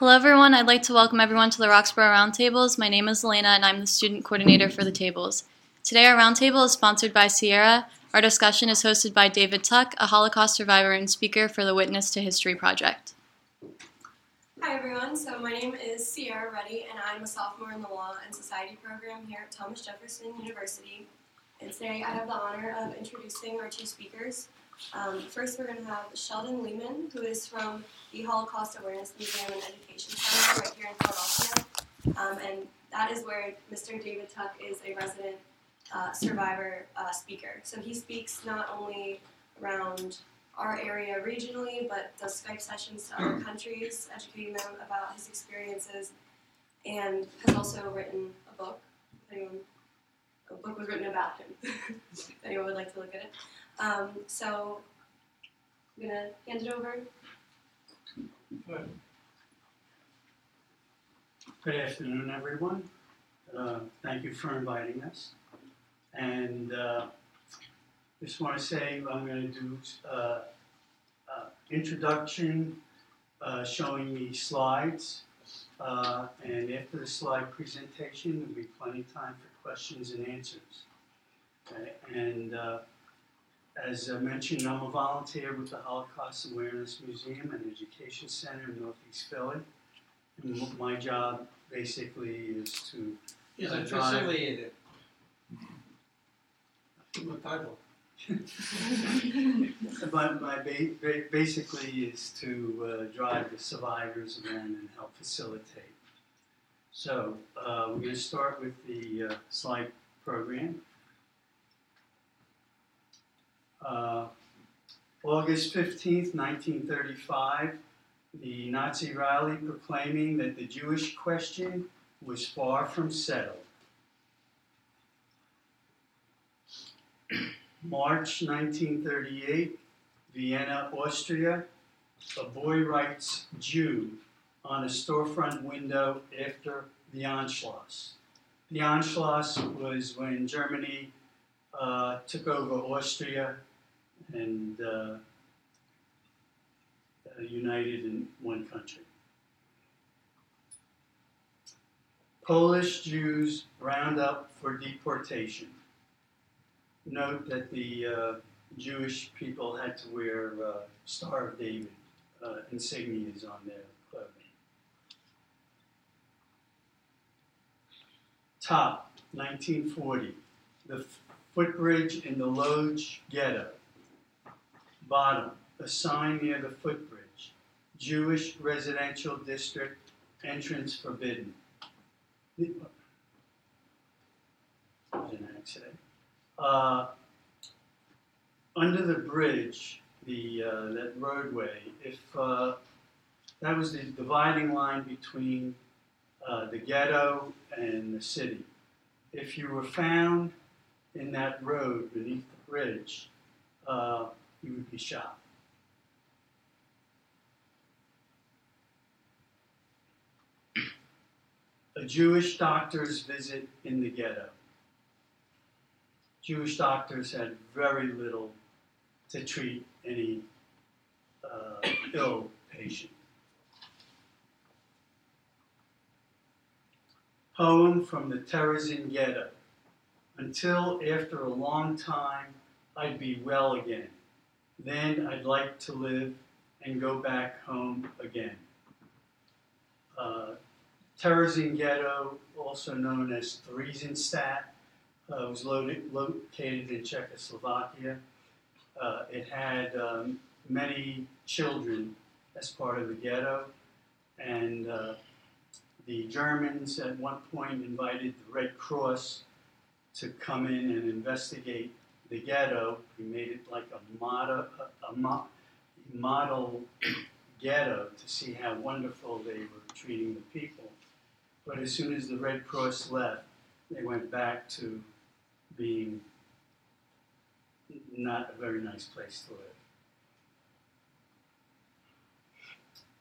Hello, everyone. I'd like to welcome everyone to the Roxborough Roundtables. My name is Elena, and I'm the student coordinator for the tables. Today, our roundtable is sponsored by Sierra. Our discussion is hosted by David Tuck, a Holocaust survivor and speaker for the Witness to History Project. Hi, everyone. So, my name is Sierra Reddy, and I'm a sophomore in the Law and Society program here at Thomas Jefferson University. And today, I have the honor of introducing our two speakers. Um, first, we're going to have Sheldon Lehman, who is from the Holocaust Awareness Museum and Education Center right here in Philadelphia. Um, and that is where Mr. David Tuck is a resident uh, survivor uh, speaker. So he speaks not only around our area regionally, but does Skype sessions to other countries, educating them about his experiences, and has also written a book. Anyone, a book was written about him. anyone would like to look at it. Um, so I'm gonna hand it over. Good afternoon, everyone. Uh, thank you for inviting us. And uh, just want to say I'm going to do uh, uh, introduction uh, showing the slides. Uh, and after the slide presentation, there'll be plenty of time for questions and answers. Okay? And as I mentioned, I'm a volunteer with the Holocaust Awareness Museum and Education Center in Northeast Philly. And my job basically is to Is Uh, it facilitated? What title? But my ba- ba- basically is to uh, drive the survivors around and help facilitate. So uh, we're going to start with the uh, slide program. Uh, August 15th, 1935, the Nazi rally proclaiming that the Jewish question was far from settled. March 1938, Vienna, Austria. A boy writes Jew on a storefront window after the Anschluss. The Anschluss was when Germany uh, took over Austria and uh, united in one country. Polish Jews round up for deportation note that the uh, Jewish people had to wear uh, Star of David uh, insignias on their clothing. Top, 1940, the footbridge in the Lodz ghetto. Bottom, a sign near the footbridge, Jewish residential district, entrance forbidden. An accident. Uh, under the bridge, the uh, that roadway, if uh, that was the dividing line between uh, the ghetto and the city, if you were found in that road beneath the bridge, you would be shot. A Jewish doctor's visit in the ghetto. Jewish doctors had very little to treat any uh, ill patient. Poem from the Terezin Ghetto. Until after a long time, I'd be well again. Then I'd like to live and go back home again. Uh, Terezin Ghetto, also known as Theresienstadt, uh, was loaded, located in Czechoslovakia. Uh, it had um, many children as part of the ghetto, and uh, the Germans at one point invited the Red Cross to come in and investigate the ghetto. We made it like a model, a, mo- model ghetto to see how wonderful they were treating the people. But as soon as the Red Cross left, they went back to being not a very nice place to live.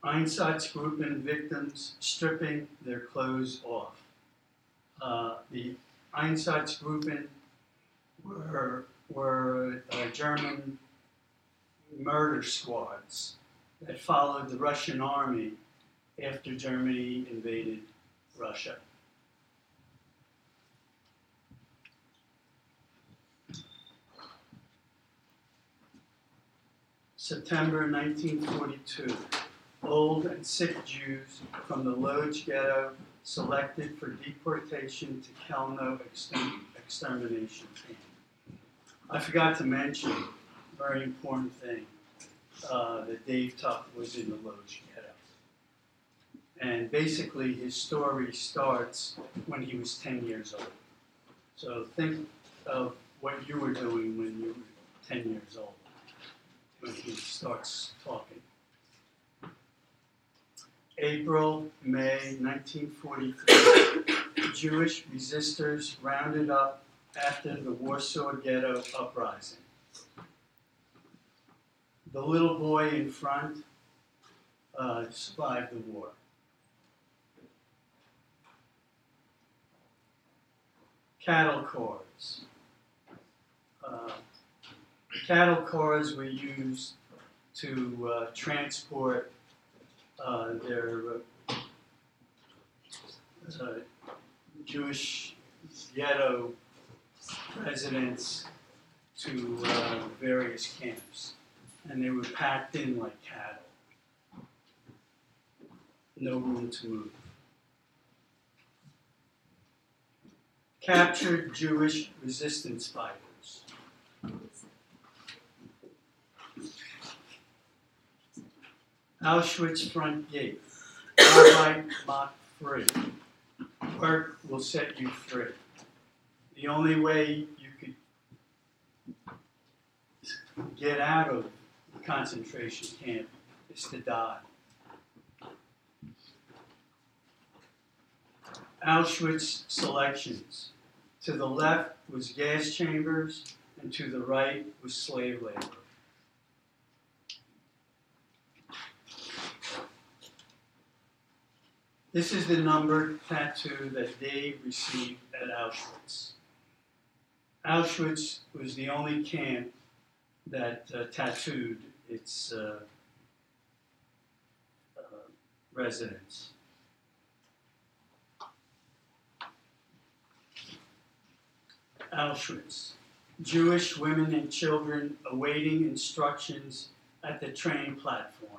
Einsatzgruppen victims stripping their clothes off. Uh, the Einsatzgruppen were, were uh, German murder squads that followed the Russian army after Germany invaded Russia. September 1942. Old and sick Jews from the Lodz ghetto selected for deportation to Chelmno exterm- extermination camp. I forgot to mention, a very important thing, uh, that Dave Tuck was in the Lodz ghetto. And basically, his story starts when he was 10 years old. So think of what you were doing when you were 10 years old, when he starts talking. April, May 1943, Jewish resistors rounded up after the Warsaw Ghetto uprising. The little boy in front uh, survived the war. Cattle cars. Uh, cattle cars were used to uh, transport uh, their uh, Jewish ghetto residents to uh, various camps, and they were packed in like cattle. No room to move. Captured Jewish resistance fighters. Auschwitz front gate. Arbeit macht frei. Work will set you free. The only way you could get out of the concentration camp is to die. Auschwitz selections. To the left was gas chambers, and to the right was slave labor. This is the number tattoo that Dave received at Auschwitz. Auschwitz was the only camp that uh, tattooed its uh, uh, residents. Auschwitz. Jewish women and children awaiting instructions at the train platform.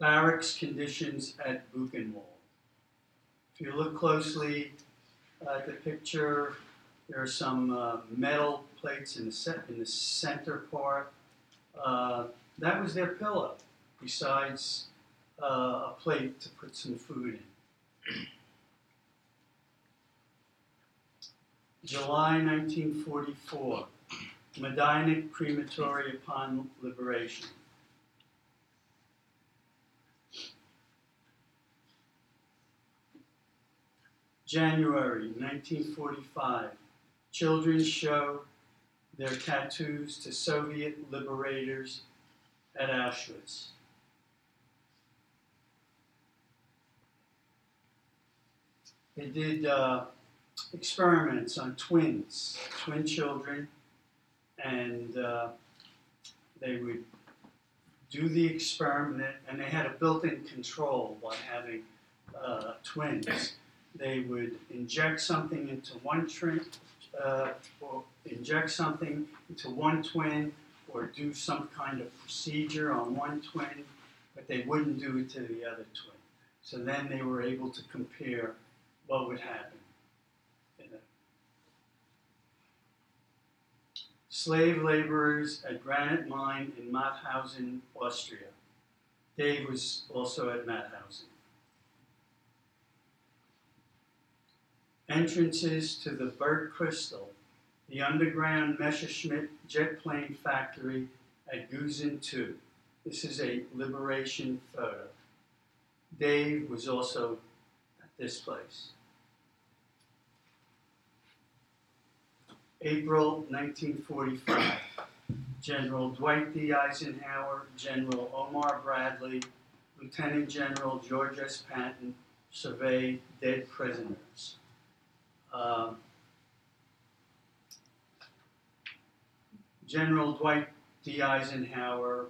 Barracks conditions at Buchenwald. If you look closely at the picture, there are some uh, metal plates in the, in the center part. Uh, that was their pillow, besides uh, a plate to put some food in. July 1944, Majdanek Crematory upon liberation. January 1945, children show their tattoos to Soviet liberators at Auschwitz. They did uh, experiments on twins, twin children, and uh, they would do the experiment, and they had a built in control by having uh, twins they would inject something into one twin, uh, or inject something into one twin, or do some kind of procedure on one twin, but they wouldn't do it to the other twin. So then they were able to compare what would happen. Slave laborers at Granite Mine in Mauthausen, Austria. Dave was also at Mauthausen. Entrances to the Bergkristall, the underground Messerschmitt jet plane factory at Gusen 2. This is a liberation photo. Dave was also at this place. April 1945. General Dwight D. Eisenhower, General Omar Bradley, Lieutenant General George S. Patton survey dead prisoners. Um, General Dwight D. Eisenhower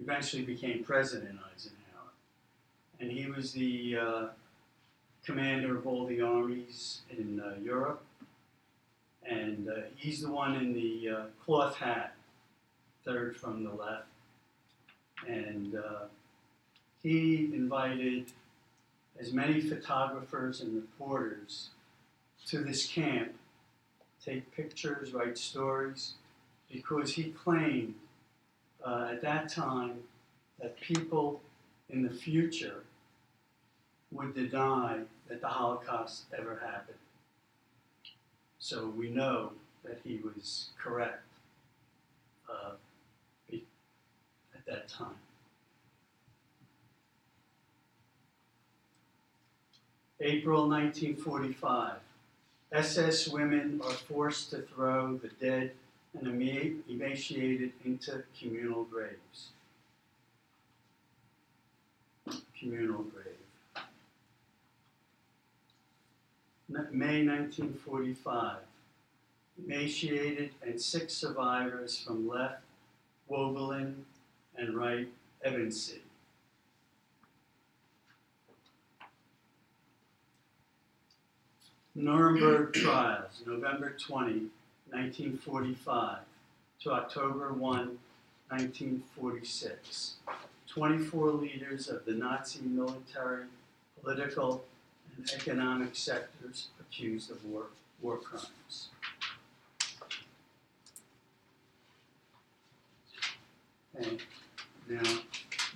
eventually became President Eisenhower. And he was the uh, commander of all the armies in uh, Europe. And uh, he's the one in the uh, cloth hat, third from the left. And uh, he invited as many photographers and reporters to this camp, take pictures, write stories, because he claimed uh, at that time that people in the future would deny that the Holocaust ever happened. So we know that he was correct uh, at that time. April 1945. SS women are forced to throw the dead and emaciated into communal graves. Communal grave. May 1945. Emaciated and six survivors from left, Woebelin, and right, Ebensee. Nuremberg trials, November 20, 1945 to October 1, 1946. 24 leaders of the Nazi military, political, and economic sectors accused of war, war crimes. And now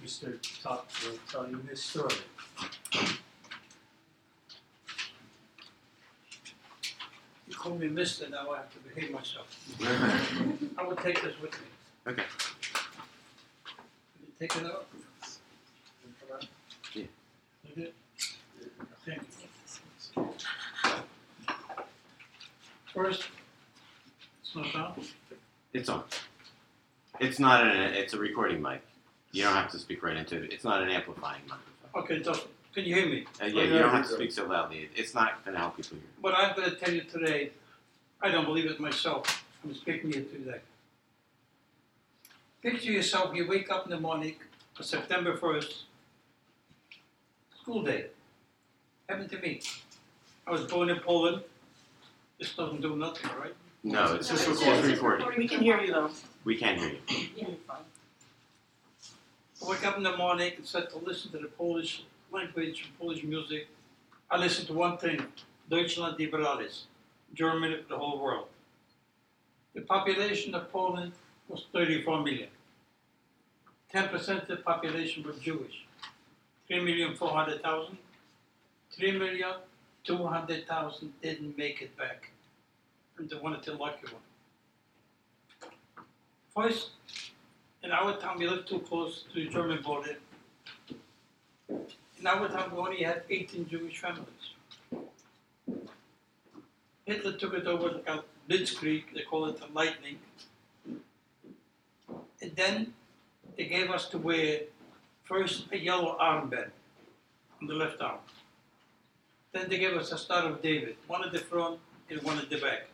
Mr. Tuck will tell you his story. You call me mister, now I have to behave myself. I will take this with me. Okay. Can you take it out? Yeah. It? Thank you. First, it's not on. It's on. It's not an. It's a recording mic. You don't have to speak right into it. It's not an amplifying microphone. Okay, just, can you hear me? Uh, yeah, you don't have to speak so loudly. It's not going to help people hear. You. What I'm going to tell you today, I don't believe it myself. I'm speaking here today. Picture yourself, you wake up in the morning, on September 1st, school day. Happened to me. I was born in Poland. This doesn't do nothing, right? No, it's just No, it's recording. just recording. We can hear you though. We can hear you. I wake up in the morning and start to listen to the Polish language and Polish music. I listen to one thing, Deutschland über alles, Germany for the whole world. The population of Poland was 34 million. 10% of the population was Jewish. 3,400,000. 3,200,000 didn't make it back. And they wanted the lucky one. First, in our town, we lived too close to the German border. Town, we had 18 Jewish families. Hitler took it over like a blitzkrieg, they call it the lightning. And then they gave us to wear first a yellow armband on the left arm. Then they gave us a Star of David, one at the front and one at the back.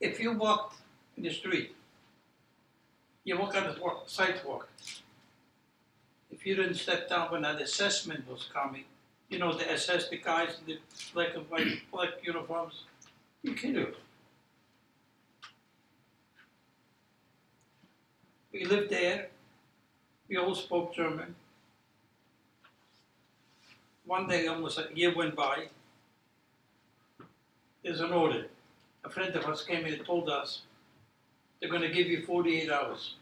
If you walked in the street you walk on the walk, sidewalk. You didn't step down when that assessment was coming, you know, the assess the guys in the black and white black uniforms, you kill you. We lived there. We all spoke German. One day, almost a year went by. There's an order. A friend of us came in and told us they're going to give you 48 hours.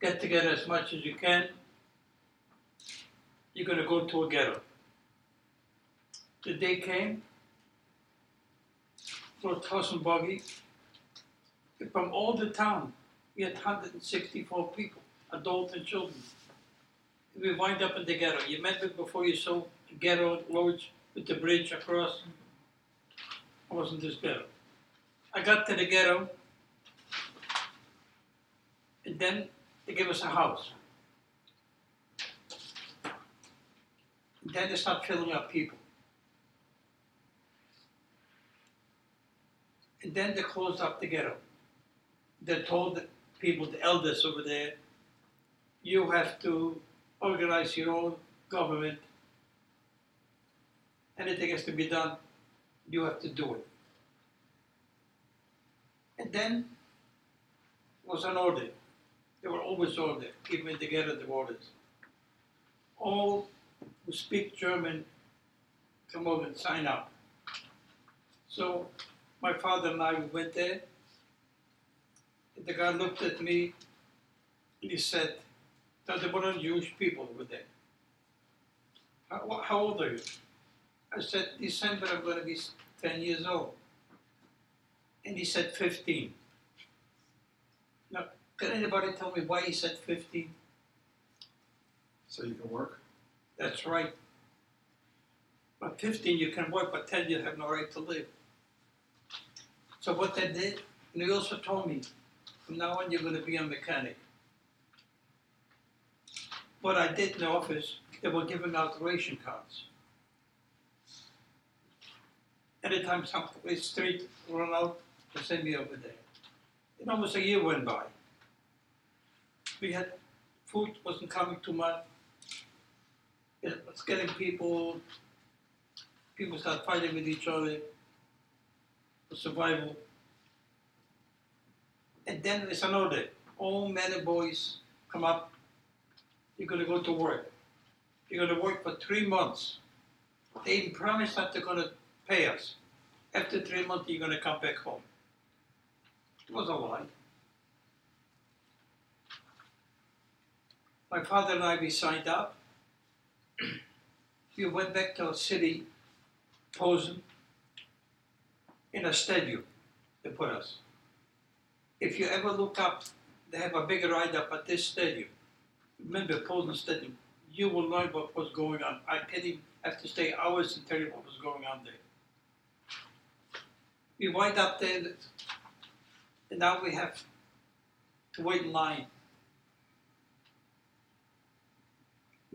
Get together as much as you can. You're going to go to a ghetto. The day came, for a horse and buggy. From all the town, we had 164 people, adults and children. We wind up in the ghetto. You remember before you saw the ghetto Lodz with the bridge across? I wasn't this ghetto. I got to the ghetto, and then they gave us a house. Then they start filling up people. And then they closed up the ghetto. they told the people, the elders over there, you have to organize your own government. Anything has to be done, you have to do it. And then was an order. There were always order, keeping together the orders. All who speak German come over and sign up. So my father and I we went there. The guy looked at me and he said, that there were Jewish people over there. How, how old are you? I said, December I'm going to be 10 years old. And he said, 15. Now, can anybody tell me why he said 15? So you can work? That's right. At 15 you can work, but 10 you have no right to live. So what they did, and he also told me, from now on you're going to be a mechanic. What I did in the office, they were giving out ration cards. Anytime some street run out, they send me over there. And almost a year went by. We had food wasn't coming too much. It was getting people. People start fighting with each other for survival. And then there's another. All men and boys come up. You're going to go to work. You're going to work for three months. They promise that they're going to pay us. After three months, you're going to come back home. It was a lie. My father and I, we signed up. We went back to our city, Posen, in a stadium, they put us. If you ever look up, they have a big ride up at this stadium. Remember Posen Stadium, you will learn what was going on. I didn't have to stay hours and tell you what was going on there. We wind up there, and now we have to wait in line.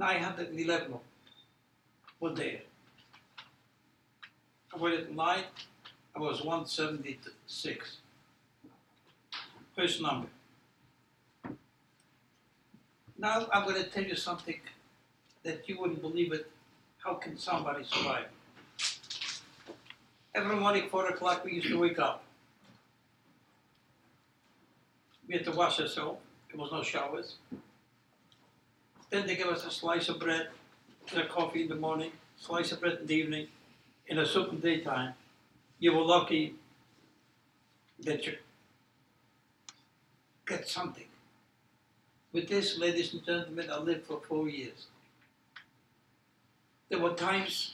911 were there. I waited in line, I was 176. First number. Now I'm going to tell you something that you wouldn't believe it. How can somebody survive? Every morning, 4 o'clock, we used to wake up. We had to wash ourselves. There was no showers. Then they give us a slice of bread and a coffee in the morning, slice of bread in the evening, in a soup in the daytime. You were lucky that you get something. With this, ladies and gentlemen, I lived for four years. There were times,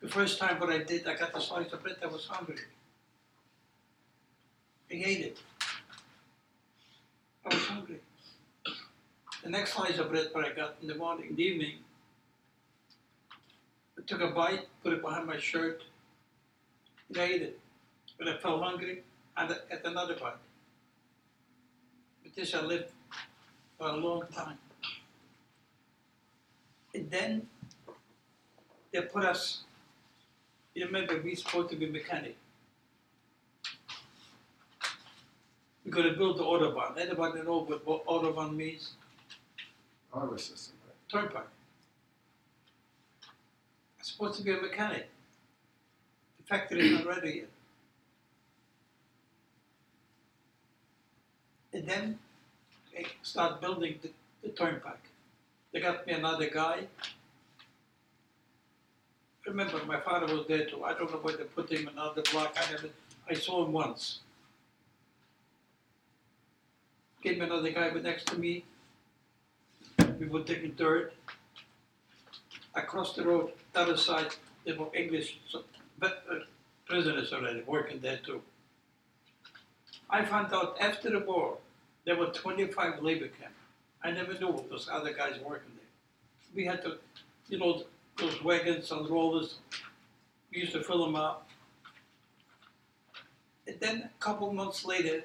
the first time what I did, I got the slice of bread, I was hungry. I ate it. I was hungry. The next slice of bread that I got in the morning, in the evening, I took a bite, put it behind my shirt, and I ate it. When I felt hungry, I ate another bite. With this I lived for a long time. And then they put us, you remember we supposed to be mechanic. We're going to build the Autobahn. Anybody know what Autobahn means? Highway system? Turnpike. I'm supposed to be a mechanic. The factory is not ready yet. And then they start building the, the turnpike. They got me another guy. Remember, my father was there too. I don't know where they put him another block. I never, I saw him once. Gave me another guy next to me. We were taking dirt. Across the road, other side, there were English so- but, uh, prisoners already working there too. I found out after the war, there were 25 labor camps. I never knew those other guys working there. We had to, you know, those wagons and rollers, we used to fill them up. And then a couple months later,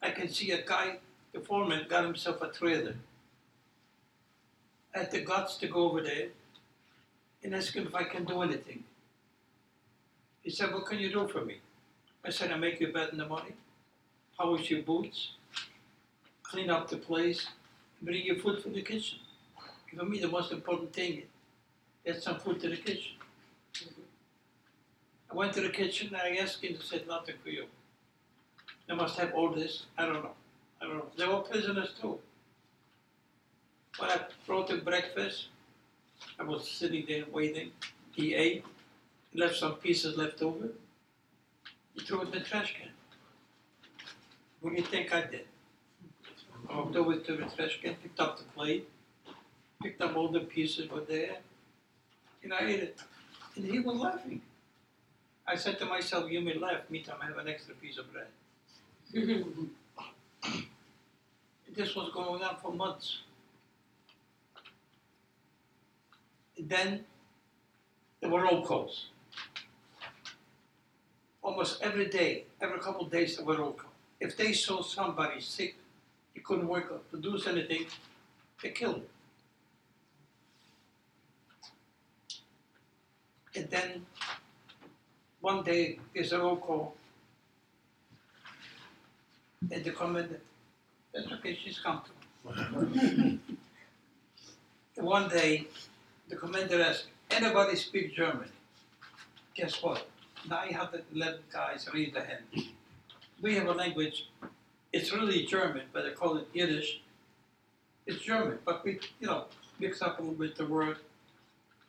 I can see a guy, the foreman, got himself a trailer. Had the guts to go over there and ask him if I can do anything. He said, What can you do for me? I said, I make you bed in the morning, polish your boots, clean up the place, bring your food from the kitchen. For me, the most important thing is get some food to the kitchen. I went to the kitchen and I asked him to said nothing for you. They must have all this. I don't know. I don't know. They were prisoners too. When I brought him breakfast, I was sitting there waiting. He ate, left some pieces left over. He threw it in the trash can. What do you think I did? I walked over to the trash can, picked up the plate, picked up all the pieces were there, and I ate it. And he was laughing. I said to myself, you may laugh, meantime I have an extra piece of bread. this was going on for months. And then there were roll calls. Almost every day, every couple of days, there were roll calls. If they saw somebody sick, he couldn't work or produce anything, they killed him. And then one day there's a roll call, and the commander, that's okay, she's comfortable. One day, the commander asked, anybody speak German? Guess what? 911 guys raised their hand. We have a language, it's really German, but they call it Yiddish. It's German, but we, you know, mix up a little bit the word.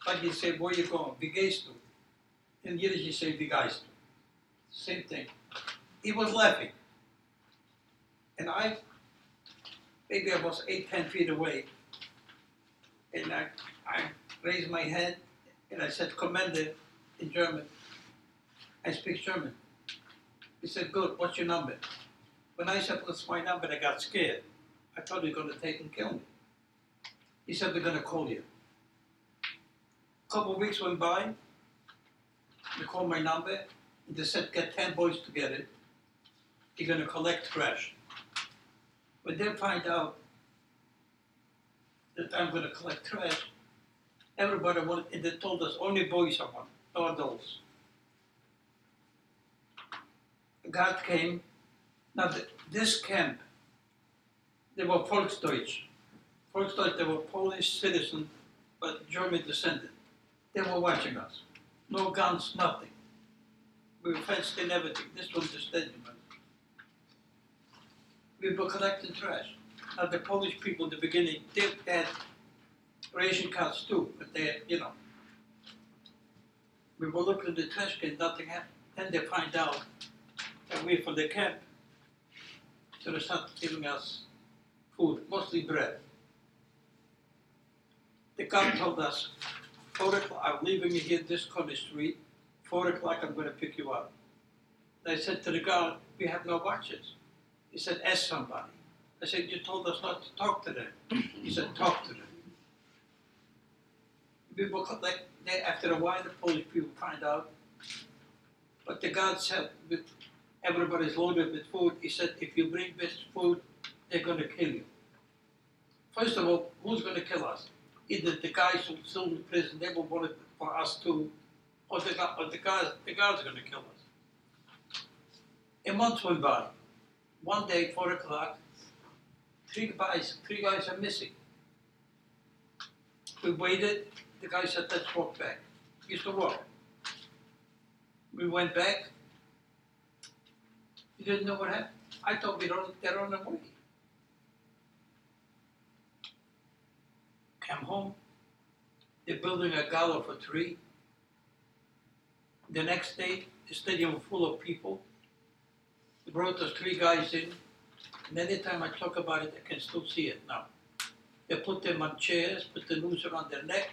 Like you say, where you going? Du? In Yiddish you say, wie geist du? Same thing. He was laughing. And I, maybe I was eight, ten feet away. And I, I raised my hand and I said, Commander, in German. I speak German. He said, Good, what's your number? When I said, What's my number? I got scared. I thought he was going to take and kill me. He said, They're going to call you. A couple of weeks went by. They called my number. And they said, Get 10 boys together. You're going to collect trash. When they find out that I'm going to collect trash, everybody and they told us only boys are one, no adults. God came. Now, th- this camp, they were Volksdeutsch. Volksdeutsch, they were Polish citizens, but German descended. They were watching us. No guns, nothing. We were fenced in everything. This was the stadium. We were collecting trash. Now, the Polish people in the beginning, they had ration cards too, but they, you know. We were looking at the trash can, nothing happened. Then they find out that we're from the camp. So they start giving us food, mostly bread. The guard told us, four o'clock, I'm leaving you here this corner street, four o'clock I'm gonna pick you up. I said to the guard, we have no watches. He said, ask somebody. I said, you told us not to talk to them. He said, talk to them. People, like, they, after a while, the Polish people find out. But the guard said, with everybody's loaded with food, he said, if you bring this food, they're gonna kill you. First of all, who's gonna kill us? Either the guys who still in prison, they will want it for us too, or the, or the guys, the guards are gonna kill us. A month went by. One day, four o'clock, three guys, three guys are missing. We waited, the guy said, let's walk back. We used to walk. We went back. He didn't know what happened. I thought we'd on, they're on the way. Come home. They're building a gala for three. The next day, the stadium full of people. They brought those three guys in. And anytime I talk about it, I can still see it now. They put them on chairs, put the noose around their neck,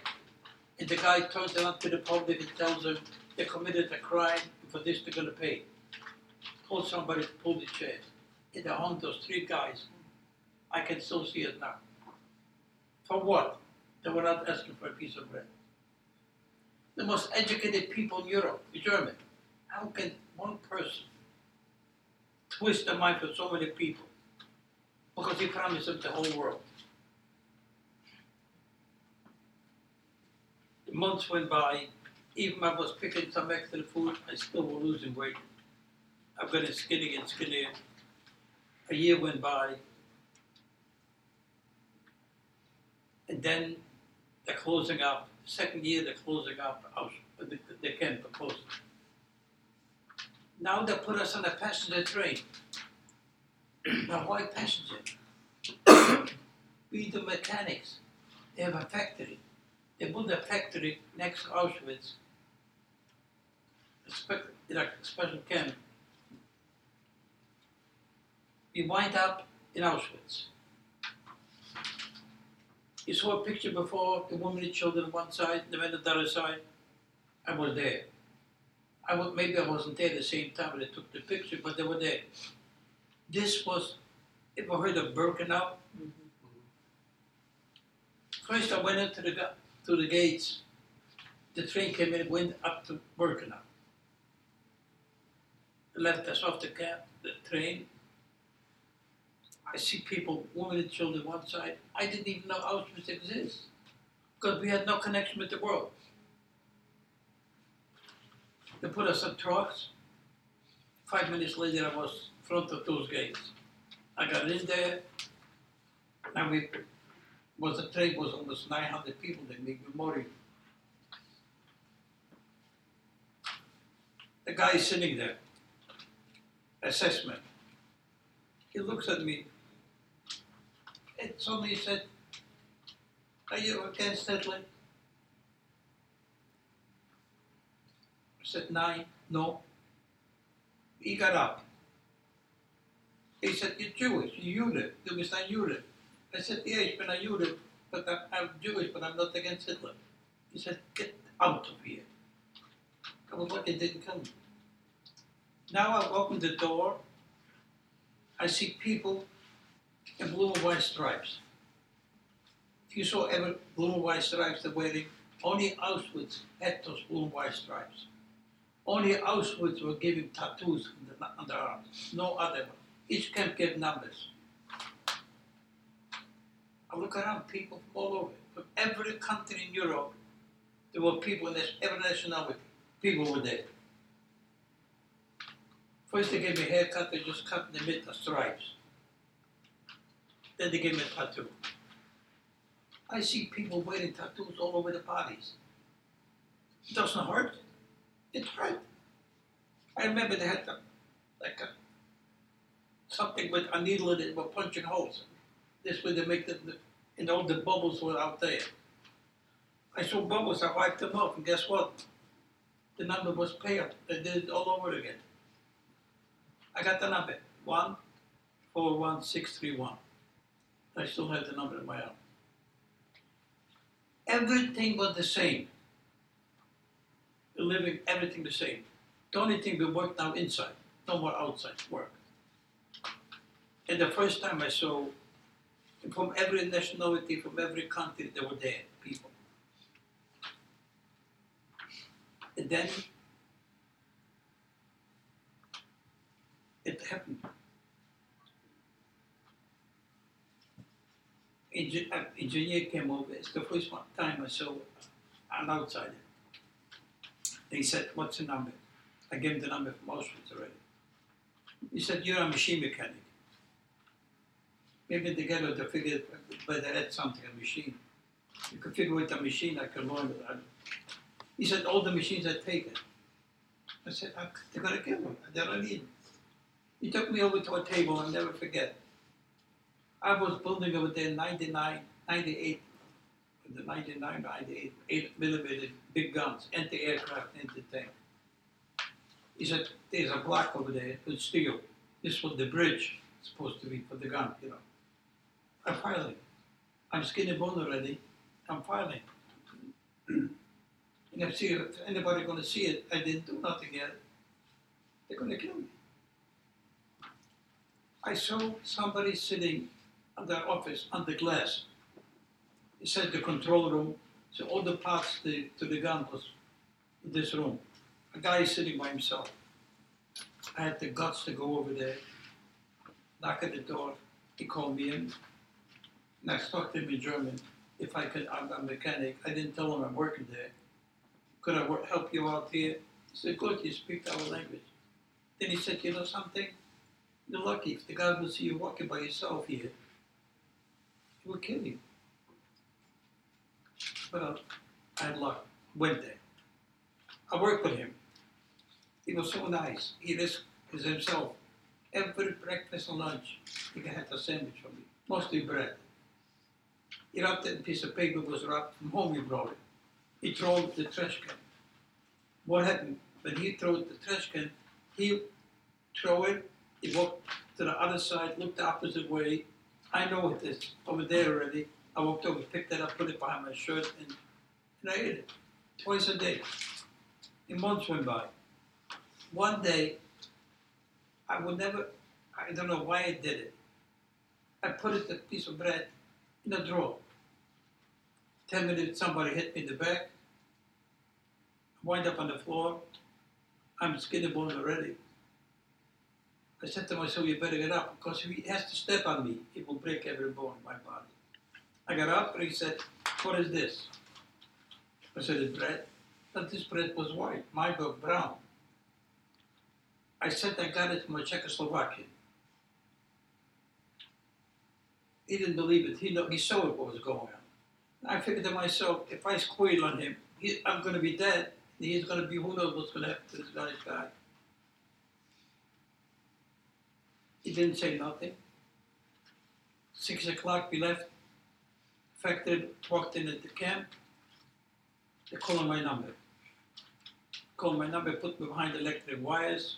and the guy turns around to the public and tells them they committed a crime, and for this they're gonna pay. Call somebody to pull the chairs. And they hung those three guys. I can still see it now. For what? They were not asking for a piece of bread. The most educated people in Europe, the German. How can one person twist the mind for so many people? Because he promised them the whole world. Months went by, even I was picking some extra food, I still was losing weight. I'm getting skinnier and skinnier. A year went by, and then they're closing up. Second year, they're closing up They the, the camp proposed. Now they put us on a passenger train. now, why passenger? Be the mechanics. They have a factory. They built a factory next to Auschwitz. A like a special camp. We wind up in Auschwitz. You saw a picture before, the woman and children on one side, the men on the other side. I was there. I was, maybe I wasn't there at the same time when they took the picture, but they were there. This was, ever heard of Birkenau? Mm-hmm. First I went into the, to the gates. The train came in, went up to Birkenau. Left us off the cab, the train. I see people, women and children one side. I didn't even know Auschwitz exists because we had no connection with the world. They put us on trucks. Five minutes later, I was in front of those gates. I got in there, and we was the train was almost 900 people. They made memorial. The guy sitting there. Assessment. He looks at me. And suddenly said, Are you against Hitler? I said, Nein. No. He got up. He said, You're Jewish, you're. Du bist ein Jude. I said, Yeah, ich bin ein Jude, but I'm, I'm Jewish, but I'm not against Hitler. He said, Get out of here. I was lucky it didn't come. Now I've opened the door. I see people in blue and white stripes. If you saw ever blue and white stripes they're wearing, only Auschwitz had those blue and white stripes. Only Auschwitz were giving tattoos on, the, on their arms. No other one. Each camp gave numbers. I look around, people from all over, from every country in Europe. There were people in this, every nationality. People were there. First they gave me a haircut, they just cut in the middle, stripes. Then they gave me a tattoo. I see people wearing tattoos all over the bodies. It doesn't hurt. It hurt. I remember they had the, like a, something with a needle in it, were punching holes. This way they make the, the and all the bubbles were out there. I saw bubbles, I wiped them off, and guess what? The number was pale. They did it all over again. I got the number one four one six three one. I still have the number in my arm. Everything was the same. The living, everything the same. The only thing we work now inside, no more outside work. And the first time I saw from every nationality, from every country, they were there, people. And then it happened. Uh, engineer came over. It's the first time I saw an outsider. They said, "What's the number?" I gave him the number from Auschwitz already. He said, "You're a machine mechanic." Maybe they figured, but they had something a machine. You could figure with a machine, I could learn it. He said, "All the machines are taken." I said, ah, "I- "They're gonna kill me. They don't need." them." He took me over to a table, I'll never forget. I was building over there 99, 98, the 99, 98, 8 millimeter big guns, anti-aircraft, anti-tank. He said, there's a block over there with steel. This was the bridge, supposed to be for the gun, you know. I'm filing. I'm skin and bone already. I'm filing. and if, see, if anybody gonna see it, I didn't do nothing yet. They're gonna kill me. I saw somebody sitting in their office on the glass. He said the control room, so all the parts to, to the gun was in this room. A guy sitting by himself. I had the guts to go over there, knock at the door. He called me in. I talked to him in German. If I could, I'm a mechanic. I didn't tell him I'm working there. Could I work, help you out here? He said, good, you speak our language. Then he said, you know something? You're lucky if the guy will see you walking by yourself here, he will kill you. Uh, I had luck. Went there. I worked with him. He was so nice. He risked himself. Every breakfast and lunch, he had a sandwich for me, mostly bread. A piece of paper, was wrapped from home, he brought it. He threw the trash can. What happened? When he threw the trash can, he threw it, he walked to the other side, looked the opposite way. I know it is over there already. I walked over, picked it up, put it behind my shirt, and, and I ate it twice a day. And months went by. One day, I would never, I don't know why I did it. I put it, a piece of bread, in a drawer. Ten minutes, somebody hit me in the back. I wind up on the floor. I'm skin and bones already. I said to myself, you better get up because if he has to step on me, it will break every bone in my body. I got up and he said, what is this? I said, it's bread. But this bread was white, my book brown. I said I got it from a Czechoslovakian. He didn't believe it. He know, he saw what was going on. I figured to myself, if I squeal on him, he, I'm going to be dead. And he's going to be who knows what's going to happen to this guy's guy. He didn't say nothing. Six o'clock, we left. Factory walked in at the camp. They called my number. Called my number, put me behind electric wires.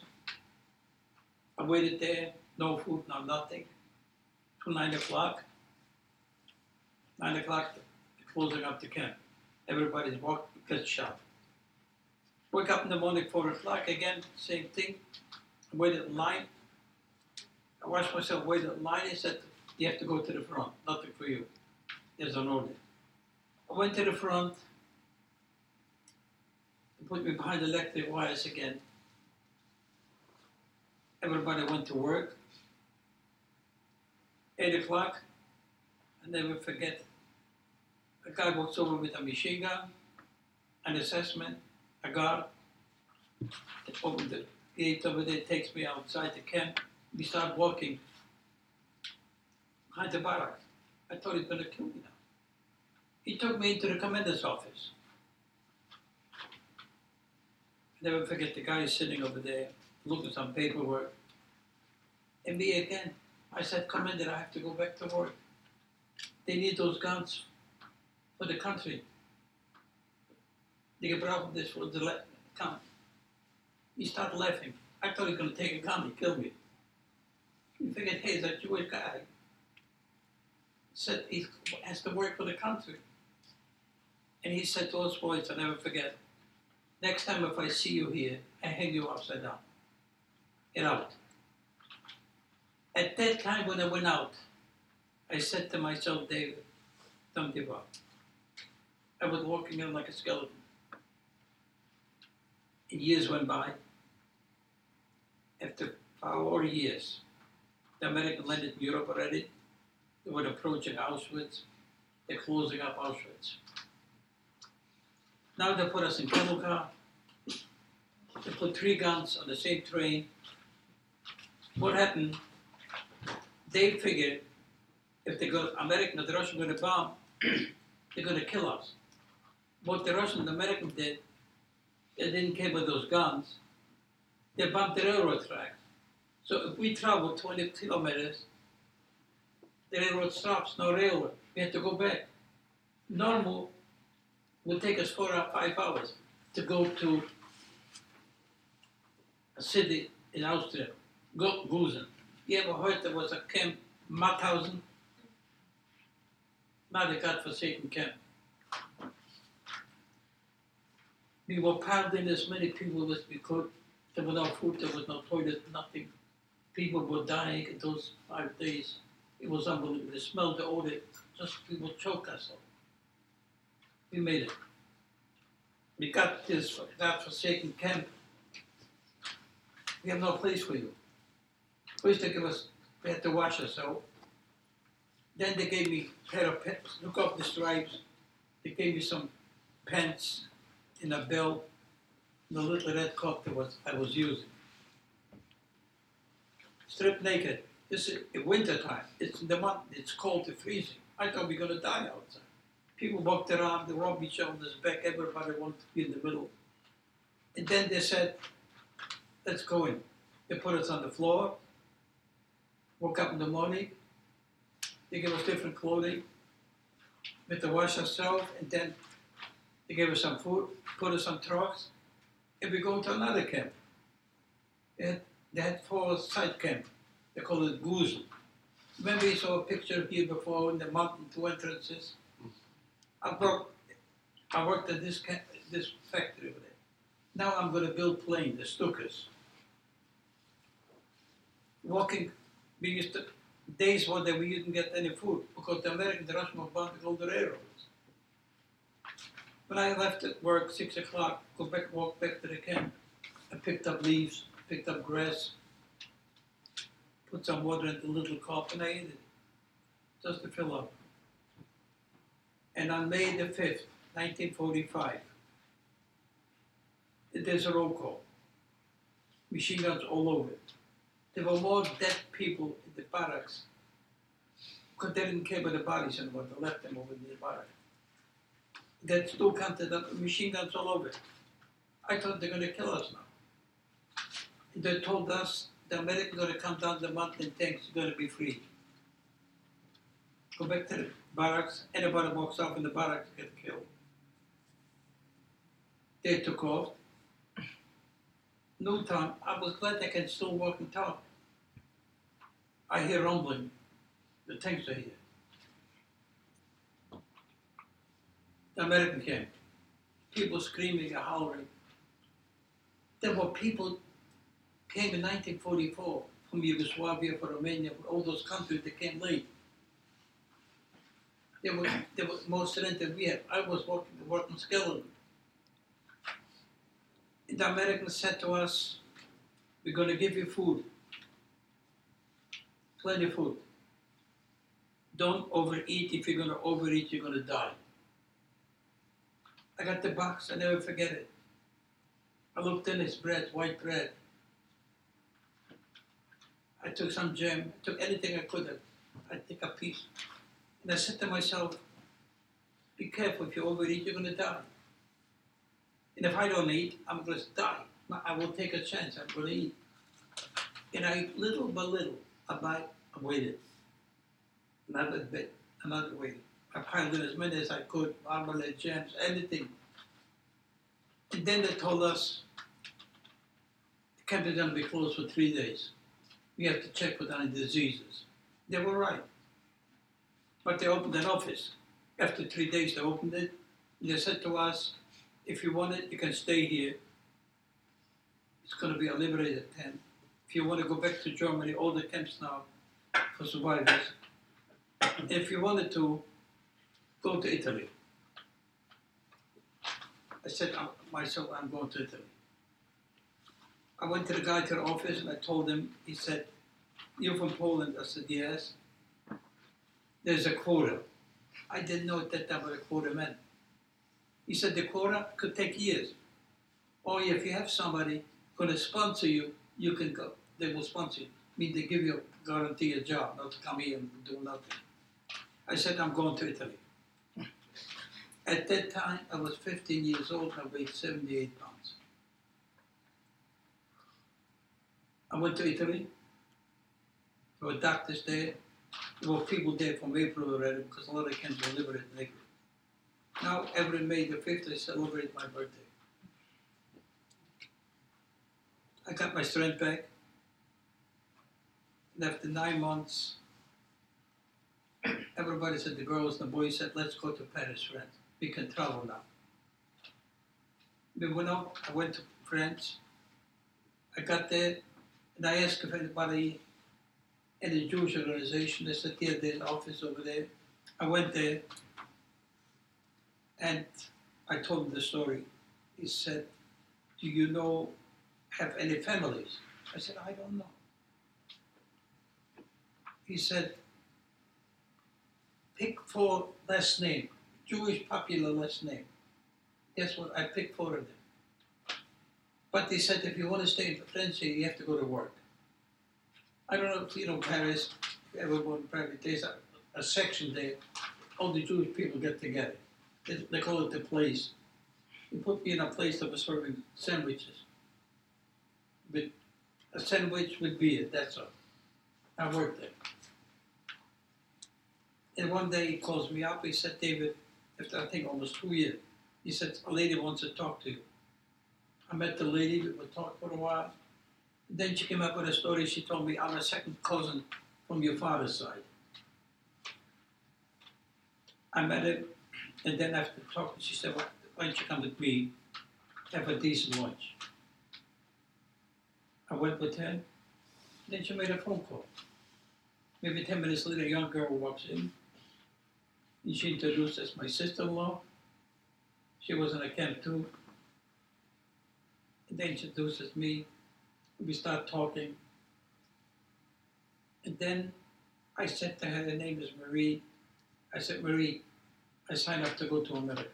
I waited there, no food, no nothing, till nine o'clock. Nine o'clock, closing up the camp. Everybody's walked, gets shop. Wake up in the morning, four o'clock again, same thing. Waited in line. I watched myself wait in line. He said, "You have to go to the front. Nothing for you. There's an order." I went to the front. They put me behind the electric wires again. Everybody went to work. Eight o'clock, I never forget. A guy walks over with a machine gun, an SS man, a guard. They open the gate over there, takes me outside the camp. We start walking behind the barracks. I thought he's gonna kill me now. He took me into the commander's office. I never forget the guy sitting over there, looking at some paperwork. And me again. I said, Commander, I have to go back to work. They need those guns for the country. They brought this for the le- gun. He started laughing. I thought he was going to take a gun and kill me. He figured, hey, a Jewish guy. Said he has to work for the country. And he said to those boys, I'll never forget, next time if I see you here, I hang you upside down. Get out. At that time when I went out, I said to myself, David, don't give up. I was walking in like a skeleton. And years went by. After four years, the American landed in Europe already. They were approaching Auschwitz. They're closing up Auschwitz. Now they put us in cattle car. They put three guns on the same train. What happened? They figured if they go American or the Russian are going to bomb, they're going to kill us. What the Russians and Americans did, they didn't care about those guns. They bombed the railroad tracks. So if we travel 20 kilometers, the railroad stops, no railroad. We have to go back. Normal would take us four or five hours to go to a city in Austria, Gusen. You ever heard there was a camp, Mauthausen? Not a godforsaken camp. We were in as many people as we could. There was no food, there was no toilet, nothing. People were dying in those five days. It was unbelievable. The smell, the odor, just people choke us. We made it. We got this God-forsaken camp. We have no place for you. First they give us, we had to wash out. Then they gave me a pair of pants, look up the stripes. They gave me some pants in a belt, the little red that was I was using. Stripped naked. This is winter time. It's the month. It's cold to freezing. I thought we are gonna die outside. People walked around, they rubbed each other's back. Everybody wanted to be in the middle. And then they said, "Let's go in." They put us on the floor. Woke up in the morning. They gave us different clothing. We had to wash ourselves, and then they gave us some food, put us on trucks, and we go to another camp. They had, they had four side camp. They call it Gusen. Remember you saw a picture here before in the mountain two entrances? Mm-hmm. I worked, I worked at this camp, this factory over there. Now I'm going to build plane, the Stukas. Walking, we used to, days were that we didn't get any food because the Americans rushed my bombed all the railroads. When I left at work, six o'clock, go back, walk back to the camp, I picked up leaves, picked up grass, put some water in the little cup, and I ate it, just to fill up. And on May the 5th, 1945, there's a roll call. Machine guns all over. There were more dead people in the barracks because they didn't care about the bodies anymore. They left them over in the barracks. They still counted up machine guns all over. I thought they're going to kill us now. They told us the Americans are going to come down the mountain tanks, you're going to be free. Go back to the barracks. Anybody walks off in the barracks get killed. They took off. No time. I was glad I can still walk and talk. I hear rumbling. The tanks are here. American camp. People screaming and hollering. There were people came in 1944 from Yugoslavia, from Romania, from all those countries that came late. They were, they were more strength than we had. I was working, working skeleton. And the Americans said to us, we're going to give you food. Plenty of food. Don't overeat. If you're going to overeat, you're going to die. I got the box. I never forget it. I looked in his bread, white bread. I took some jam. I took anything I could. I take a piece. And I said to myself, be careful. If you overeat, you're going to die. And if I don't eat, I'm going to die. I will take a chance. I'm going to eat. And I, little by little, I bite, I waited. Another bit, another wait. I piled in as many as I could, marmalade, jams, anything. And then they told us the camp is going to be closed for three days. We have to check for any diseases. They were right. But they opened an office. After three days, they opened it. They said to us, if you want it, you can stay here. It's going to be a liberated camp. If you want to go back to Germany, all the camps now for survivors. If you wanted to, go to Italy. I said uh, myself, I'm going to Italy. I went to the guy to the office and I told him, he said, You're from Poland? I said, Yes. There's a quota. I didn't know at that time what a quota meant. He said the quota could take years. Or if you have somebody going to sponsor you, you can go. They will sponsor you. I mean, they give you a guarantee a job, not to come here and do nothing. I said, I'm going to Italy. At that time, I was 15 years old and I weighed 78 pounds. I went to Italy. There were doctors there. There were people there from April already because a lot of camps were liberated in April. Now, every May the 5th, I celebrate my birthday. I got my strength back. And after nine months, everybody said, the girls and the boys said, let's go to Paris, France. We can travel now. Went up, I went to France. I got there, and I asked if anybody in the Jewish organization, they said, yeah, there's an office over there. I went there, and I told him the story. He said, do you know, have any families? I said, I don't know. He said, pick four last name, Jewish popular last name. Guess what? I picked four of them. But they said if you want to stay in France, you have to go to work. I don't know if you know Paris, if you ever went to Paris, there's a, a section there, all the Jewish people get together. They, they call it the place. You put me in a place that was serving sandwiches. With a sandwich with beer, that's all. I worked there. And one day he calls me up, he said, David, after I think almost two years, he said, a lady wants to talk to you. I met the lady, we talked for a while. Then she came up with a story. She told me I'm a second cousin from your father's side. I met her, and then after talking, she said, "Why don't you come with me, have a decent lunch?" I went with her. Then she made a phone call. Maybe ten minutes later, a young girl walks in, and she introduced us my sister-in-law. She was in a camp too. And then she introduces me we start talking. And then I said to her, her name is Marie. I said, Marie, I signed up to go to America.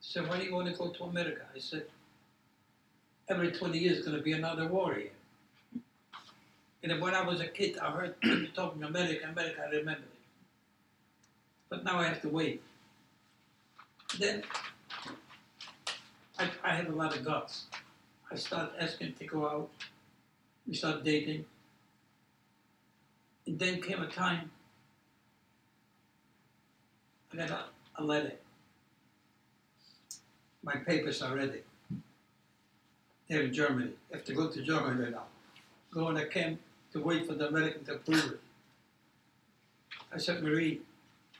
She said, why do you want to go to America? I said, every 20 years is going to be another war here. And when I was a kid, I heard people talking America, America, I remember. But now I have to wait. Then I, I have a lot of guts. I start asking to go out. We start dating. And then came a time I got a, a letter. My papers are ready. They're in Germany. I have to go to Germany right now. Go in a camp to wait for the American to approve it. I said, Marie,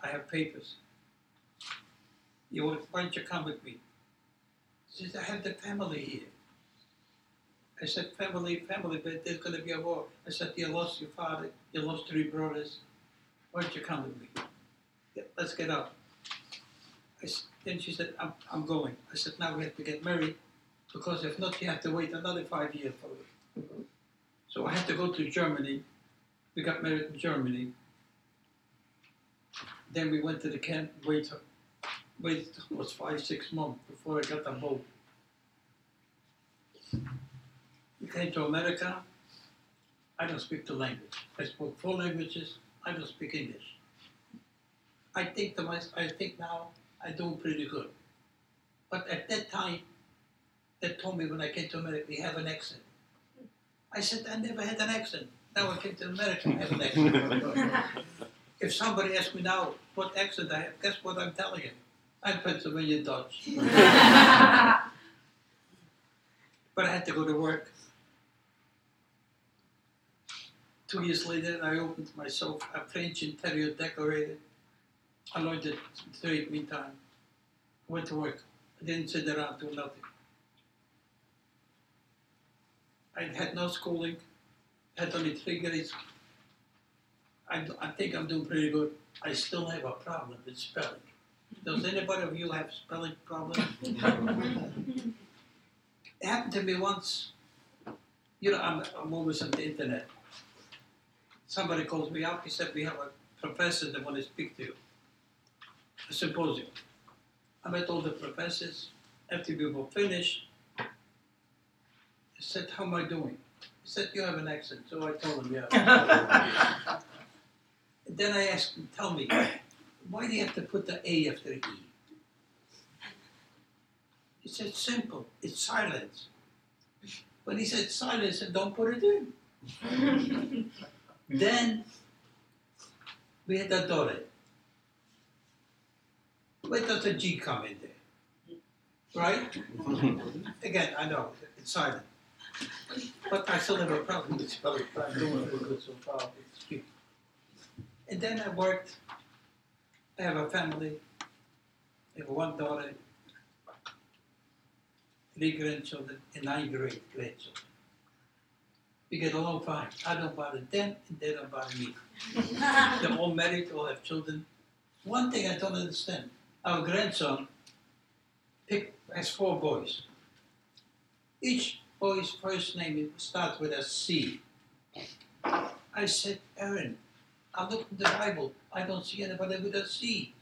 I have papers. You want, why don't you come with me? She says, I have the family here. I said, family, family, but there's going to be a war. I said, you lost your father, you lost three brothers. Why don't you come with me? Yeah, let's get out. I then she said, I'm, I'm going. I said, now we have to get married because if not, you have to wait another five years for it. So I had to go to Germany. We got married in Germany. Then we went to the camp, waited, waited almost five, six months before I got the boat. We came to America. I don't speak the language. I spoke four languages. I don't speak English. I think to myself, I think now I do pretty good. But at that time, they told me when I came to America, you have an accent. I said, I never had an accent. Now I came to America, I have an accent. if somebody asks me now what accent I have, guess what I'm telling you? I'm Pennsylvania Dutch. but I had to go to work. Two years later, I opened myself a French interior decorator. I learned the trade meantime. Went to work. I didn't sit around doing nothing. I had no schooling, had only three grades. I, I think I'm doing pretty good. I still have a problem with spelling. Does anybody of you have spelling problems? it happened to me once. You know, I'm, I'm always on the internet. Somebody calls me up. He said, We have a professor that want to speak to you. A symposium. I met all the professors. After we were finished, I said, How am I doing? He said, You have an accent. So I told him, Yeah. and then I asked him, Tell me, why do you have to put the A after the E? He said, Simple. It's silence. When he said silence, I said, Don't put it in. then we had a daughter. Where does the G come in there? Right? Again, I know, it's silent. But I still have a problem with spelling, but I'm doing good so far with speaking. And then I worked, I have a family, I have one daughter, three grandchildren, and nine great grandchildren. We get along fine. I don't bother them, and they don't bother me. They're all married, all have children. One thing I don't understand our grandson has four boys. Each boy's first name starts with a C. I said, Aaron, I looked in the Bible. I don't see anybody with a C.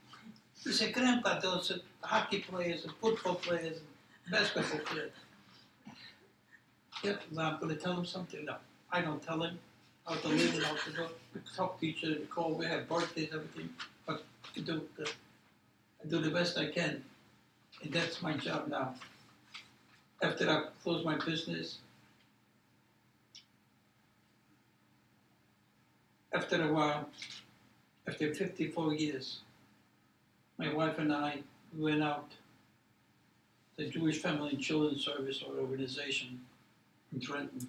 He said, Grandpa, those are hockey players and football players and basketball players. Yep, well, I'm going to tell him something. No, I don't tell him. to live and out to go. We talk to each other, we call, we have birthdays, everything. But I do the, I do the best I can, and that's my job now. After I close my business, after a while, after 54 years, my wife and I went out to the Jewish Family and Children's Service or organization in Trenton.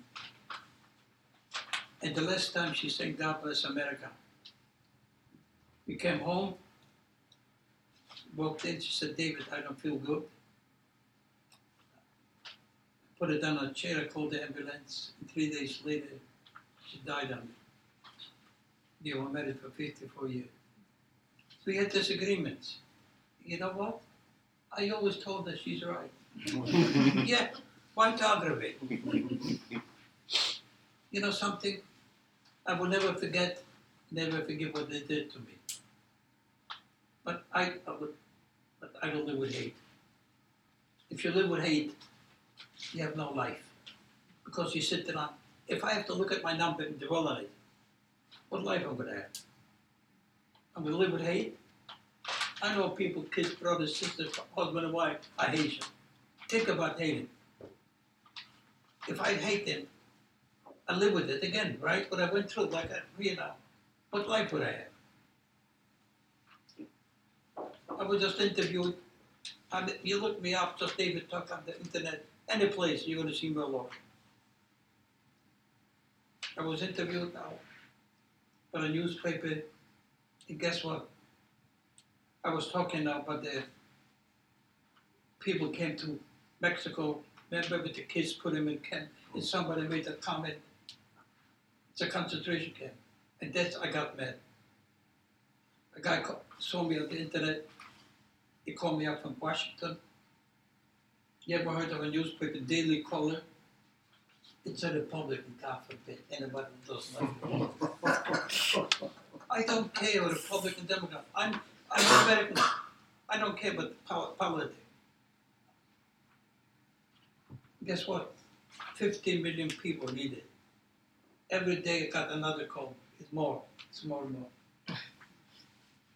And the last time she sang God Bless America, we came home, walked in, she said, David, I don't feel good. Put her down on a chair, I called the ambulance, and three days later, she died on me. We were married for 54 years. So We had disagreements. You know what? I always told her she's right. yeah, why aggravate? you know something? I will never forget, never forget what they did to me. But I, I would, but I don't live with hate. If you live with hate, you have no life. Because you sit there on, if I have to look at my number and dwell on it, what life I'm gonna have? I'm gonna live with hate? I know people, kids, brothers, sisters, husband and wife, I hate you. Think about hating. If I hate them, I live with it again, right? What I went through, like I, know, what life would I have? I was just interviewed. You look me up, just David Tuck on the internet, any place, you're going to see me all over. I was interviewed now for a newspaper, and guess what? I was talking about the people came to Mexico, remember with the kids put them in camp, and somebody made a comment, it's a concentration camp. And that's, I got mad. A guy ca- saw me on the internet, he called me up from Washington. You ever heard of a newspaper, Daily Caller? It's a Republican, God forbid, anybody does not. Like it. I don't care Republican, Democrat. I'm I'm American. I don't care about pol- politics. Guess what? 15 million people need it. Every day I got another call. It's more. It's more and more.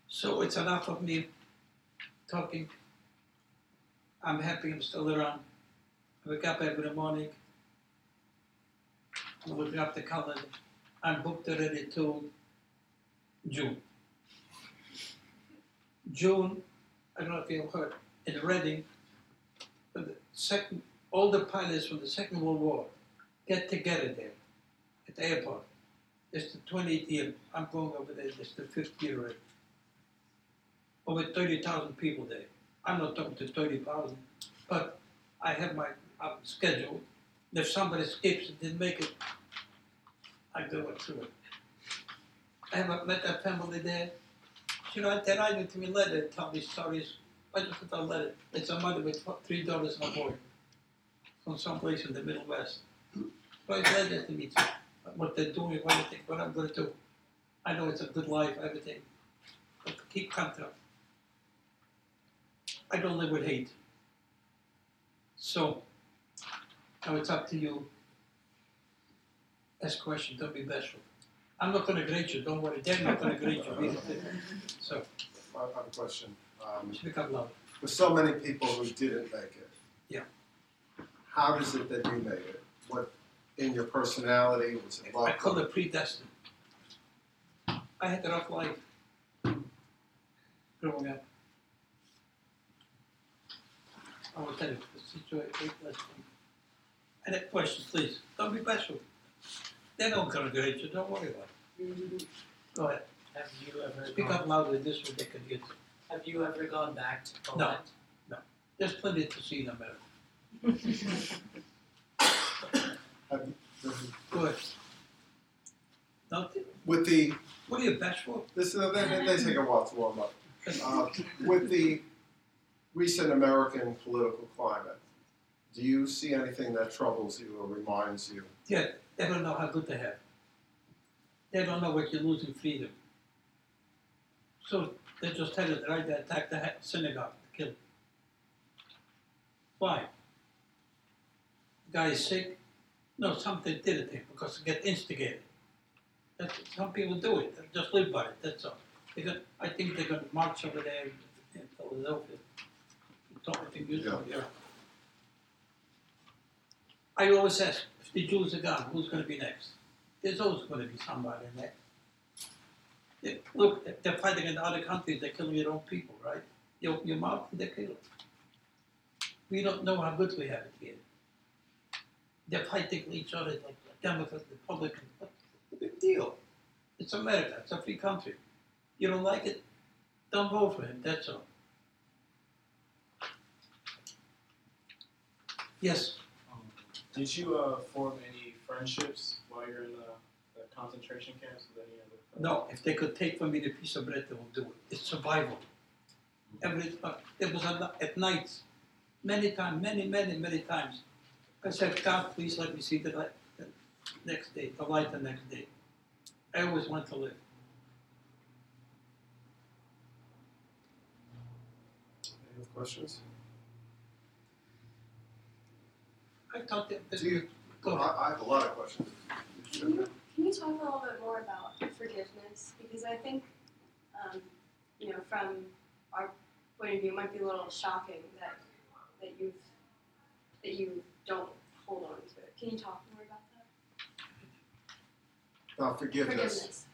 So it's enough of me talking. I'm happy I'm still around. I wake up every morning. I look up the calendar. I'm booked already till June. June, I don't know if you've heard, in Reading, the second, all the pilots from the Second World War get together there at the airport. It's the 20th year. I'm going over there. It's the fifth year already. Over 30,000 people there. I'm not talking to 30,000, but I have my uh, schedule. And if somebody skips and didn't make it, I through it. I have met that family there. You know, they're writing to me letter, tell me stories. I just put a letter. It's a mother with three daughters and a boy from someplace in the Middle West. Write letter to me, too, what they're doing, what think, what I'm going to do. I know it's a good life, everything, but keep contact. I don't live with hate. So, now it's up to you. Ask questions, don't be bashful. I'm not going to grade you, don't worry. They're not going to grade you either. So, I have a question. Um, speak loud. with so many people who didn't make it. Yeah. How does it that you made it? What in your personality was it I call it predestined. I had a rough life growing up. I will tell you the situation. And a question, please. Don't be bashful. They're not going to grade you. Don't worry about it. Go ahead. Have you ever Speak gone, up loudly. This way they can get. Have you ever gone back to No. Poland? There's plenty to see in America. Have- Go ahead. Nothing. With the What are you bashful? this they, they they take a while to warm up. Uh, with the recent American political climate, do you see anything that troubles you or reminds you? Yeah, they don't know how good they have. They don't know what you're losing freedom. So they just tell you right to attack the synagogue, to kill. Why? The guy is sick. No, something did it to him because he get instigated. That's, some people do it, they just live by it, that's all. They're I think they're gonna march over there in Philadelphia. Talking music, yeah. I always ask, the Jews are gone, who's gonna be next? There's always gonna be somebody next. They- Look, they're fighting in other countries, they're killing their own people, right? You open your mouth and they kill. We don't know how good we have it here. They're fighting each other like Democrats, Republicans. What's the big deal? It's America. It's a free country. You don't like it? Don't vote for him. That's all. Yes. Did you uh, form any friendships while you're in the, the concentration camps with any other? friends? No. If they could take from me the piece of bread, they will do it. It's survival. Every uh, it was at, at night, many times, many, many, many times. I said, God, please let me see the light the next day, the light the next day. I always want to live. Any other questions? I thought that. that Do you, go ahead. I, I have a lot of questions. Can you, can you talk a little bit more about forgiveness? Because I think, um, you know, from our point of view, it might be a little shocking that that you've that you don't hold on to it. Can you talk more about that? Now, forgiveness.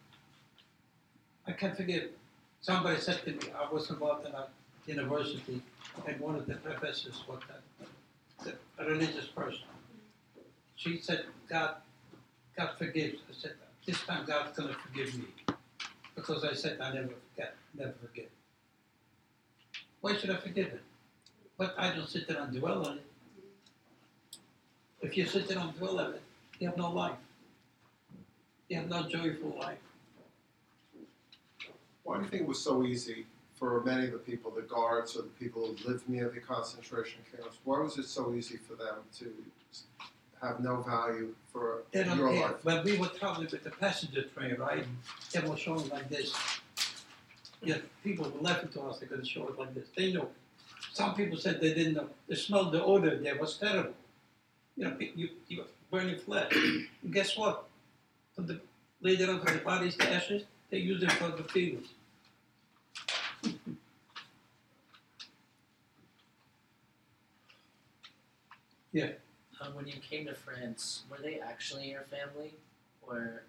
I can forgive. Somebody said to me, I was involved in a university, and one of the professors was a, a religious person. She said, God, God forgives. I said, this time God's going to forgive me. Because I said, I never forget, never forget. Why should I forgive it? But I don't sit there and dwell on it. If you sit there and dwell on it, you have no life. You have no joyful life. Why do you think it was so easy for many of the people, the guards or the people who lived near the concentration camps? Why was it so easy for them to have no value for They your care. life? When we were traveling with the passenger train, right, they were showing like this. Yeah, people were laughing to us, they couldn't show it like this. They know. Some people said they didn't know. They smelled the odor there was terrible. You know, you, you burning flesh. and guess what? From the, later on, for the bodies, the ashes, they used it for the fields. Um, when you came to France, were they actually your family, or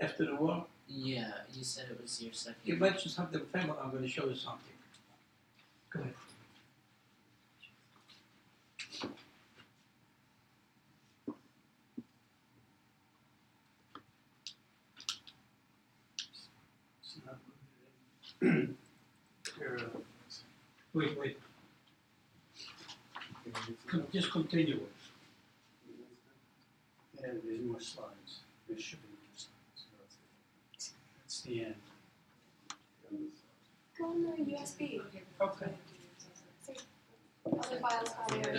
After the war, yeah, you said it was your second? you mentioned something, family, I'm going to show you something. Go ahead. It's not- Here, uh, Wait, wait, Con- just continue it. Yeah, there's more slides. There should be more slides. It's the end. Go on the USB. Okay. Other files on there.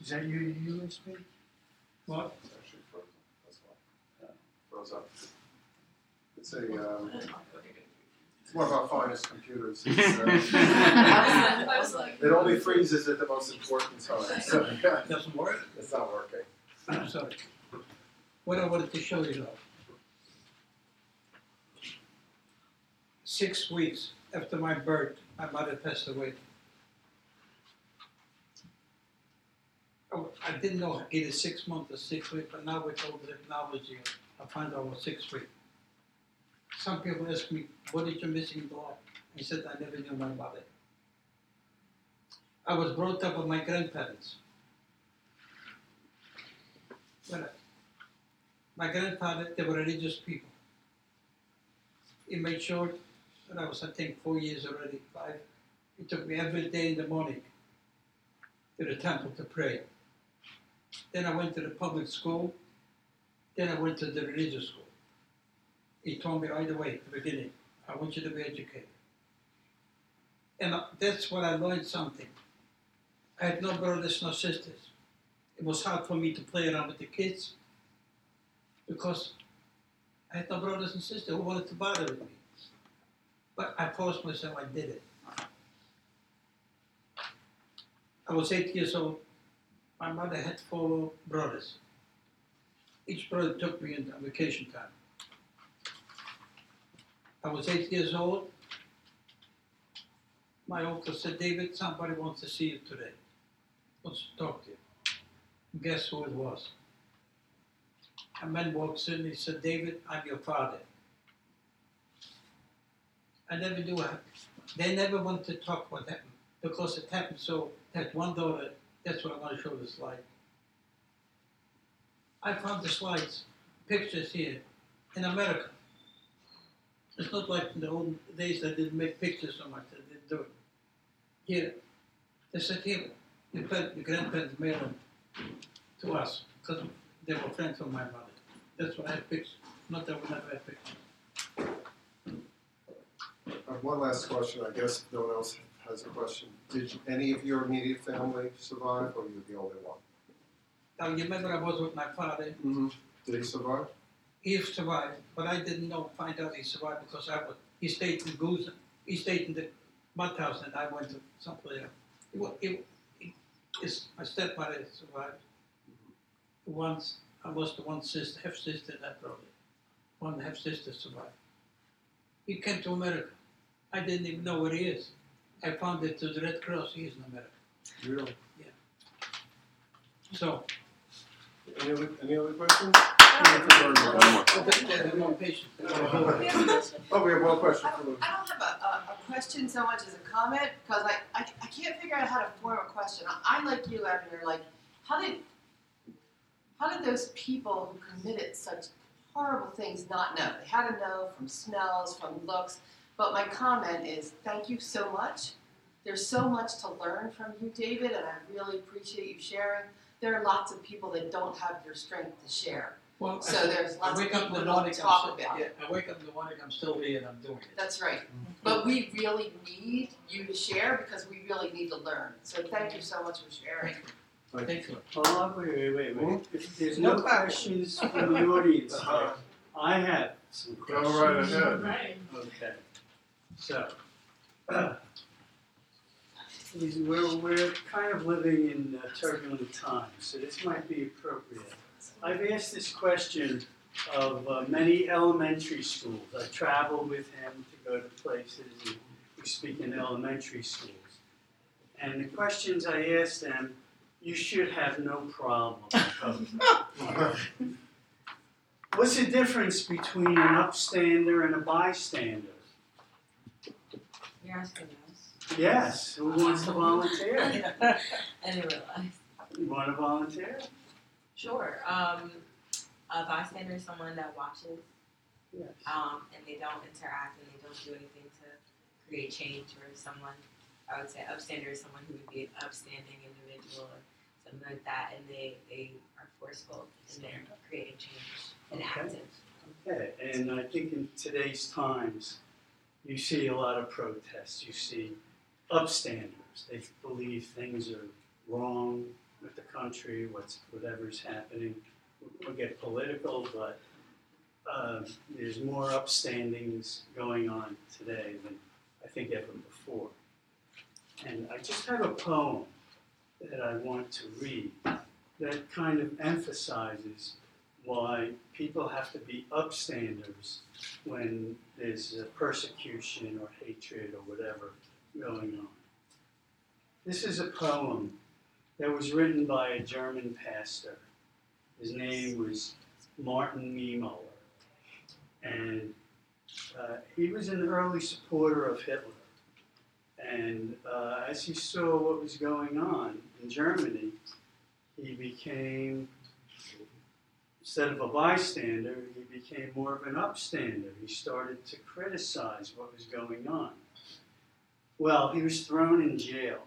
Is that your USB? What? It's actually frozen, that's why. Froze up. It's a, um, it's one of our finest computers. It's, uh, I was like, It only freezes at the most important time, so Doesn't work? it's not working. I'm sorry. What I wanted to show you though. Six weeks after my birth, my mother passed away. Oh, I didn't know either six months or six weeks, but now with all the technology, I find out it was six weeks. Some people ask me, what did you missing blood? I said, I never knew my mother. I was brought up with my grandparents. My grandfather, they were religious people. He made sure that I was, I think, four years already, five. It took me every day in the morning to the temple to pray. Then I went to the public school. Then I went to the religious school. He told me right away at the beginning, I want you to be educated. And that's what I learned something. I had no brothers, no sisters it was hard for me to play around with the kids because I had no brothers and sisters who wanted to bother with me. But I forced myself, I did it. I was eight years old. My mother had four brothers. each brother took me on vacation time. I was eight years old. My uncle said, David, somebody wants to see you today. Wants to talk to you. And guess who it was? A man walks in, he said, David, I'm your father. I never what happened. They never wanted to talk what happened because it happened so that one daughter, that's what I want to show the slide. I found the slides, pictures here in America. It's not like in the old days they didn't make pictures so much, they didn't do it. Here, they said here, your grandparents mailed them to us because they were friends of my mother. That's why I have pictures, not that we never had pictures. Uh, one last question, I guess no one else has a question. Did you- any of your immediate family survive, or you the only one? Now, you remember I was with my father, Mm-hmm. Did he survive? He survived, but I didn't know, find out he survived because I was, he stayed in Gusen, he stayed in the Mauthausen and I went to someplace else. It wa it, it, it's, my stepmother survived. Once, I was the one sister, half sister and that brother. One half sister survived. He came to America. I didn't even know where he is. I found it to the Red Cross, he is in America. Really? Yeah. So, Any other, any other questions? Oh, we have one question I don't, have a, a, question so much as a comment, because I, I, I can't figure out how to form a question. I, I'm like you, Abner, like, how did, how did those people who committed such horrible things not know? They had to know from smells, from looks, but my comment is, thank you so much. There's so much to learn from you, David, and I really appreciate you sharing. There are lots of people that don't have your strength to share. Well, So there's I lots of wake up in people the who morning, I'm talk still, about yeah, it. I wake up in the morning, I'm still here and I'm doing it. That's right. But we really need you to share because we really need to learn. So thank you so much for sharing. Thank you. Oh, wait, wait, wait, wait. If there's no questions from the audience, Uh, I have some go questions. right ahead. Okay, so, these- we're, we're kind of living in uh, turbulent times, so this might be appropriate. I've asked this question of uh, many elementary schools. I travel with him to go to places and we speak in elementary schools. And the questions I ask them, you should have no problem. What's the difference between an upstander and a bystander? You're asking us. Yes, who wants to volunteer? I didn't realize. You want to volunteer? Sure. Um, a bystander is someone that watches, Yes. um, and they don't interact and they don't do anything to create change. Or someone, I would say, upstander is someone who would be an upstanding individual or something like that, and they they are forceful in they're creating change and Okay. active. Okay, and I think in today's times, you see a lot of protests. You see upstanders. They believe things are wrong with the country, what's whatever's happening. We'll get political, but um, there's more upstandings going on today than I think ever before. And I just have a poem that I want to read that kind of emphasizes why people have to be upstanders when there's uh, persecution or hatred or whatever going on. This is a poem that was written by a German pastor. His name was Martin Niemöller. And uh, he was an early supporter of Hitler. And uh, as he saw what was going on in Germany, he became instead of a bystander, he became more of an upstander. He started to criticize what was going on. Well, he was thrown in jail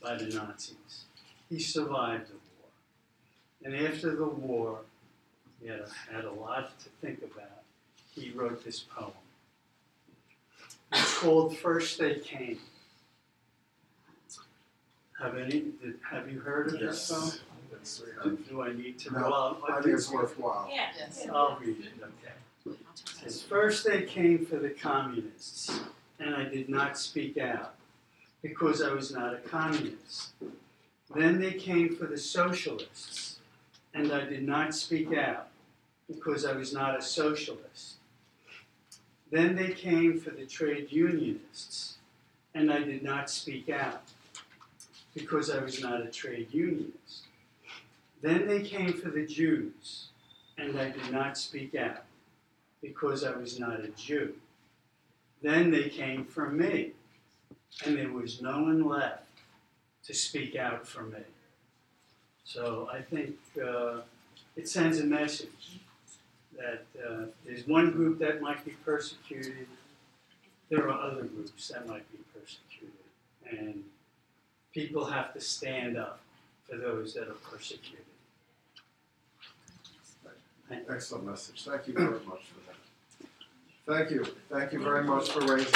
by the Nazis. He survived the war. And after the war, he had, had a lot to think about. He wrote this poem. It's called First They Came. Have any? Did, have you heard of this poem? Yes, we have. Do, do I need to? No, well, I think it's worthwhile. Yes. I'll read it, okay. Says, First they came for the communists, and I did not speak out, because I was not a communist. Then they came for the socialists, and I did not speak out, because I was not a socialist. Then they came for the trade unionists, and I did not speak out because I was not a trade unionist. Then they came for the Jews, and I did not speak out because I was not a Jew. Then they came for me, and there was no one left to speak out for me. So I think uh, it sends a message that uh, there's one group that might be persecuted, there are other groups that might be persecuted. And people have to stand up for those that are persecuted. Excellent message. Thank you very much for that. Thank you. Thank you very much for raising.